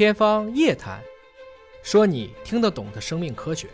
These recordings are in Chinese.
天方夜谭，说你听得懂的生命科学。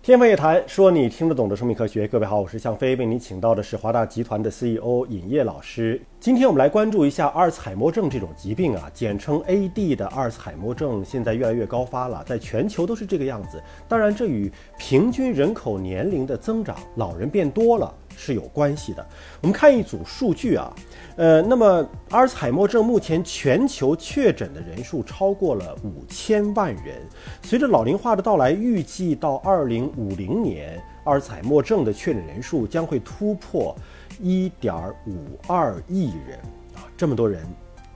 天方夜谭，说你听得懂的生命科学。各位好，我是向飞，为您请到的是华大集团的 CEO 尹烨老师。今天我们来关注一下阿尔茨海默症这种疾病啊，简称 AD 的阿尔茨海默症，现在越来越高发了，在全球都是这个样子。当然，这与平均人口年龄的增长，老人变多了。是有关系的。我们看一组数据啊，呃，那么阿尔茨海默症目前全球确诊的人数超过了五千万人。随着老龄化的到来，预计到二零五零年，阿尔茨海默症的确诊人数将会突破一点五二亿人啊，这么多人。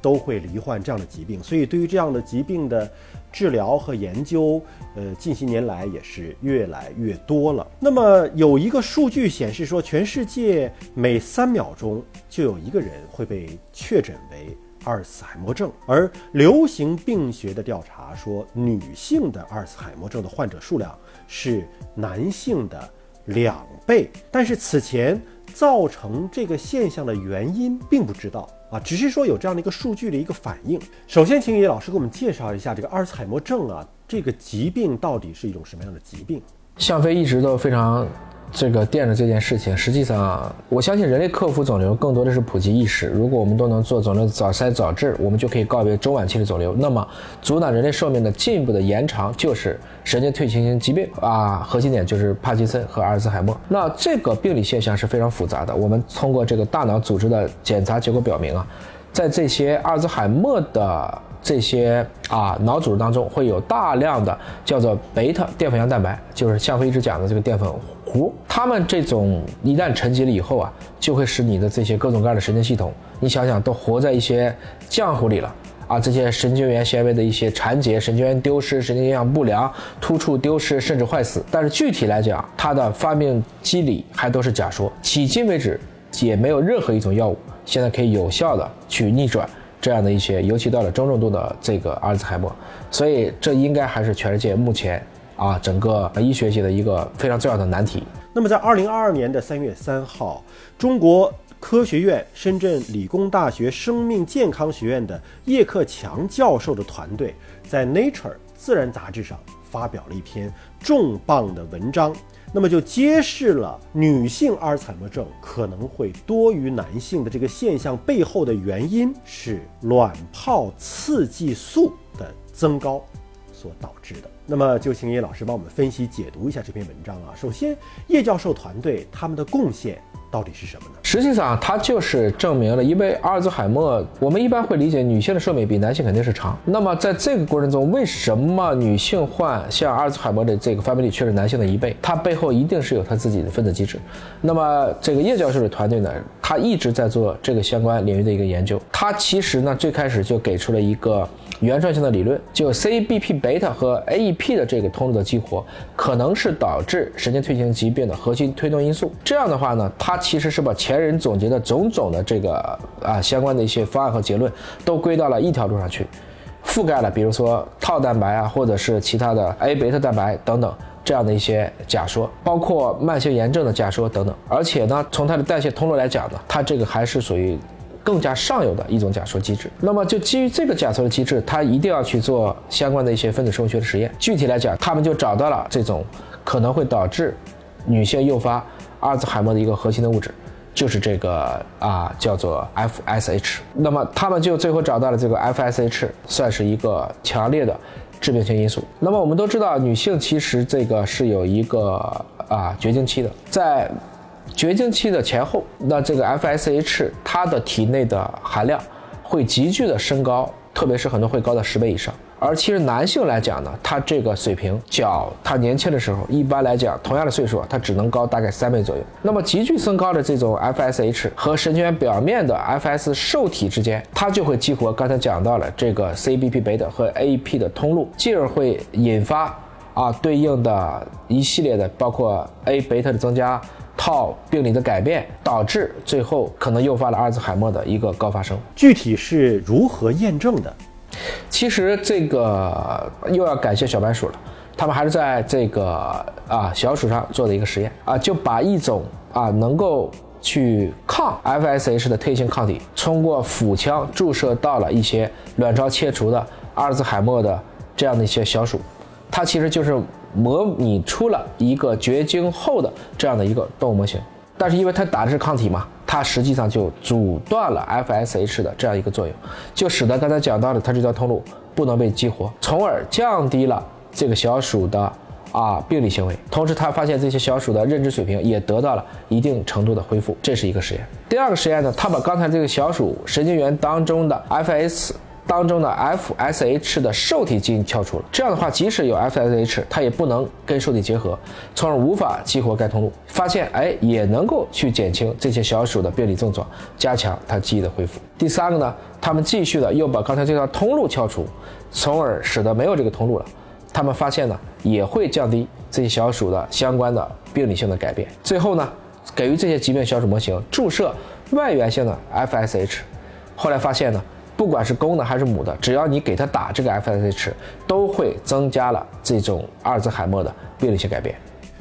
都会罹患这样的疾病，所以对于这样的疾病的治疗和研究，呃，近些年来也是越来越多了。那么有一个数据显示说，全世界每三秒钟就有一个人会被确诊为阿尔茨海默症，而流行病学的调查说，女性的阿尔茨海默症的患者数量是男性的两倍。但是此前造成这个现象的原因并不知道。啊，只是说有这样的一个数据的一个反应。首先，请叶老师给我们介绍一下这个阿尔茨海默症啊，这个疾病到底是一种什么样的疾病？向飞一直都非常。这个惦着这件事情，实际上，我相信人类克服肿瘤更多的是普及意识。如果我们都能做肿瘤早筛早治，我们就可以告别中晚期的肿瘤。那么，阻挡人类寿命的进一步的延长就是神经退行性疾病啊，核心点就是帕金森和阿尔兹海默。那这个病理现象是非常复杂的。我们通过这个大脑组织的检查结果表明啊，在这些阿尔兹海默的。这些啊脑组织当中会有大量的叫做贝塔淀粉样蛋白，就是向飞一直讲的这个淀粉糊。它们这种一旦沉积了以后啊，就会使你的这些各种各样的神经系统，你想想都活在一些浆糊里了啊。这些神经元纤维的一些缠结、神经元丢失、神经营养不良、突触丢失，甚至坏死。但是具体来讲，它的发病机理还都是假说。迄今为止，也没有任何一种药物现在可以有效的去逆转。这样的一些，尤其到了中重度的这个阿尔兹海默，所以这应该还是全世界目前啊整个医学界的一个非常重要的难题。那么在二零二二年的三月三号，中国科学院深圳理工大学生命健康学院的叶克强教授的团队在《Nature》自然杂志上发表了一篇重磅的文章。那么就揭示了女性阿尔茨海默症可能会多于男性的这个现象背后的原因是卵泡刺激素的增高所导致的。那么就请叶老师帮我们分析解读一下这篇文章啊。首先，叶教授团队他们的贡献。到底是什么呢？实际上，它就是证明了，因为阿尔兹海默，我们一般会理解女性的寿命比男性肯定是长。那么在这个过程中，为什么女性患像阿尔兹海默的这个发病率却是男性的一倍？它背后一定是有它自己的分子机制。那么这个叶教授的团队呢，他一直在做这个相关领域的一个研究。他其实呢，最开始就给出了一个原创性的理论，就 CBP 贝塔和 AEP 的这个通路的激活，可能是导致神经退行疾病的核心推动因素。这样的话呢，他其实是把前人总结的种种的这个啊相关的一些方案和结论都归到了一条路上去，覆盖了比如说套蛋白啊，或者是其他的 A 贝塔蛋白等等这样的一些假说，包括慢性炎症的假说等等。而且呢，从它的代谢通路来讲呢，它这个还是属于更加上游的一种假说机制。那么就基于这个假说的机制，它一定要去做相关的一些分子生物学的实验。具体来讲，他们就找到了这种可能会导致女性诱发。阿尔兹海默的一个核心的物质，就是这个啊，叫做 FSH。那么他们就最后找到了这个 FSH，算是一个强烈的致病性因素。那么我们都知道，女性其实这个是有一个啊绝经期的，在绝经期的前后，那这个 FSH 它的体内的含量会急剧的升高，特别是很多会高到十倍以上。而其实男性来讲呢，他这个水平较他年轻的时候，一般来讲，同样的岁数，他只能高大概三倍左右。那么急剧升高的这种 FSH 和神经元表面的 FS 受体之间，它就会激活刚才讲到了这个 CBP 贝塔和 AP 的通路，进而会引发啊对应的一系列的包括 A 贝塔的增加、套病理的改变，导致最后可能诱发了阿尔兹海默的一个高发生。具体是如何验证的？其实这个又要感谢小白鼠了，他们还是在这个啊小鼠上做的一个实验。啊，就把一种啊能够去抗 FSH 的特异性抗体，通过腹腔注射到了一些卵巢切除的阿尔兹海默的这样的一些小鼠，它其实就是模拟出了一个绝经后的这样的一个动物模型。但是因为它打的是抗体嘛，它实际上就阻断了 FSH 的这样一个作用，就使得刚才讲到的它这条通路不能被激活，从而降低了这个小鼠的啊病理行为。同时，他发现这些小鼠的认知水平也得到了一定程度的恢复，这是一个实验。第二个实验呢，他把刚才这个小鼠神经元当中的 FS。当中的 FSH 的受体基因敲除了，这样的话，即使有 FSH，它也不能跟受体结合，从而无法激活该通路。发现，哎，也能够去减轻这些小鼠的病理症状，加强它记忆的恢复。第三个呢，他们继续的又把刚才这条通路敲除，从而使得没有这个通路了。他们发现呢，也会降低这些小鼠的相关的病理性的改变。最后呢，给予这些疾病小鼠模型注射外源性的 FSH，后来发现呢。不管是公的还是母的，只要你给它打这个 FSH，都会增加了这种阿尔兹海默的病理性改变。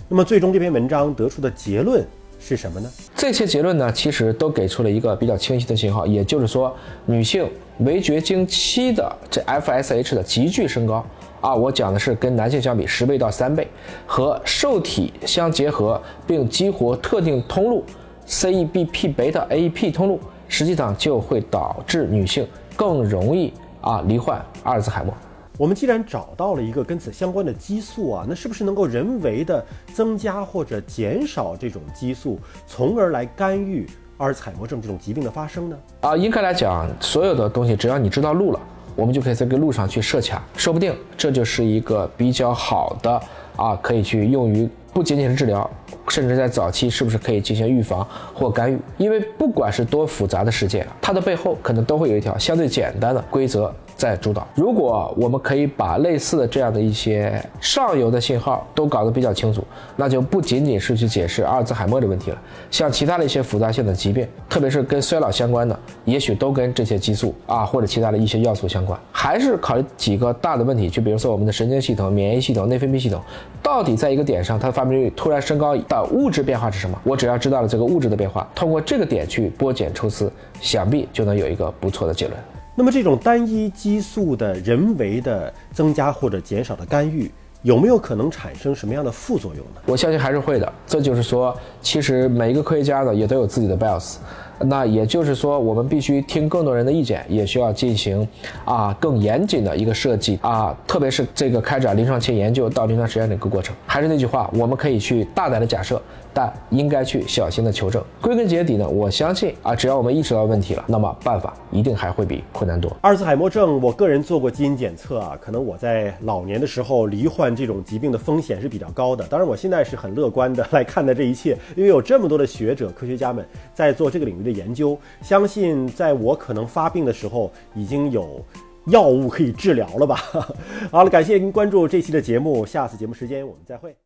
那么，最终这篇文章得出的结论是什么呢？这些结论呢，其实都给出了一个比较清晰的信号，也就是说，女性围绝经期的这 FSH 的急剧升高啊，我讲的是跟男性相比十倍到三倍，和受体相结合并激活特定通路 CEBP 贝塔 AEP 通路，实际上就会导致女性。更容易啊罹患阿尔兹海默。我们既然找到了一个跟此相关的激素啊，那是不是能够人为的增加或者减少这种激素，从而来干预阿尔兹海默症这种疾病的发生呢？啊，应该来讲，所有的东西只要你知道路了，我们就可以在这个路上去设卡，说不定这就是一个比较好的啊，可以去用于不仅仅是治疗。甚至在早期是不是可以进行预防或干预？因为不管是多复杂的事件，它的背后可能都会有一条相对简单的规则。在主导。如果我们可以把类似的这样的一些上游的信号都搞得比较清楚，那就不仅仅是去解释阿尔兹海默的问题了。像其他的一些复杂性的疾病，特别是跟衰老相关的，也许都跟这些激素啊或者其他的一些要素相关。还是考虑几个大的问题，就比如说我们的神经系统、免疫系统、内分泌系统，到底在一个点上它的发病率突然升高的物质变化是什么？我只要知道了这个物质的变化，通过这个点去剥茧抽丝，想必就能有一个不错的结论。那么，这种单一激素的人为的增加或者减少的干预，有没有可能产生什么样的副作用呢？我相信还是会的。这就是说，其实每一个科学家呢，也都有自己的 bias。那也就是说，我们必须听更多人的意见，也需要进行啊更严谨的一个设计啊，特别是这个开展临床前研究到临床实验的一个过程。还是那句话，我们可以去大胆的假设，但应该去小心的求证。归根结底呢，我相信啊，只要我们意识到问题了，那么办法一定还会比困难多。阿尔兹海默症，我个人做过基因检测啊，可能我在老年的时候罹患这种疾病的风险是比较高的。当然，我现在是很乐观的来看待这一切，因为有这么多的学者、科学家们在做这个领域。的研究，相信在我可能发病的时候，已经有药物可以治疗了吧？好了，感谢您关注这期的节目，下次节目时间我们再会。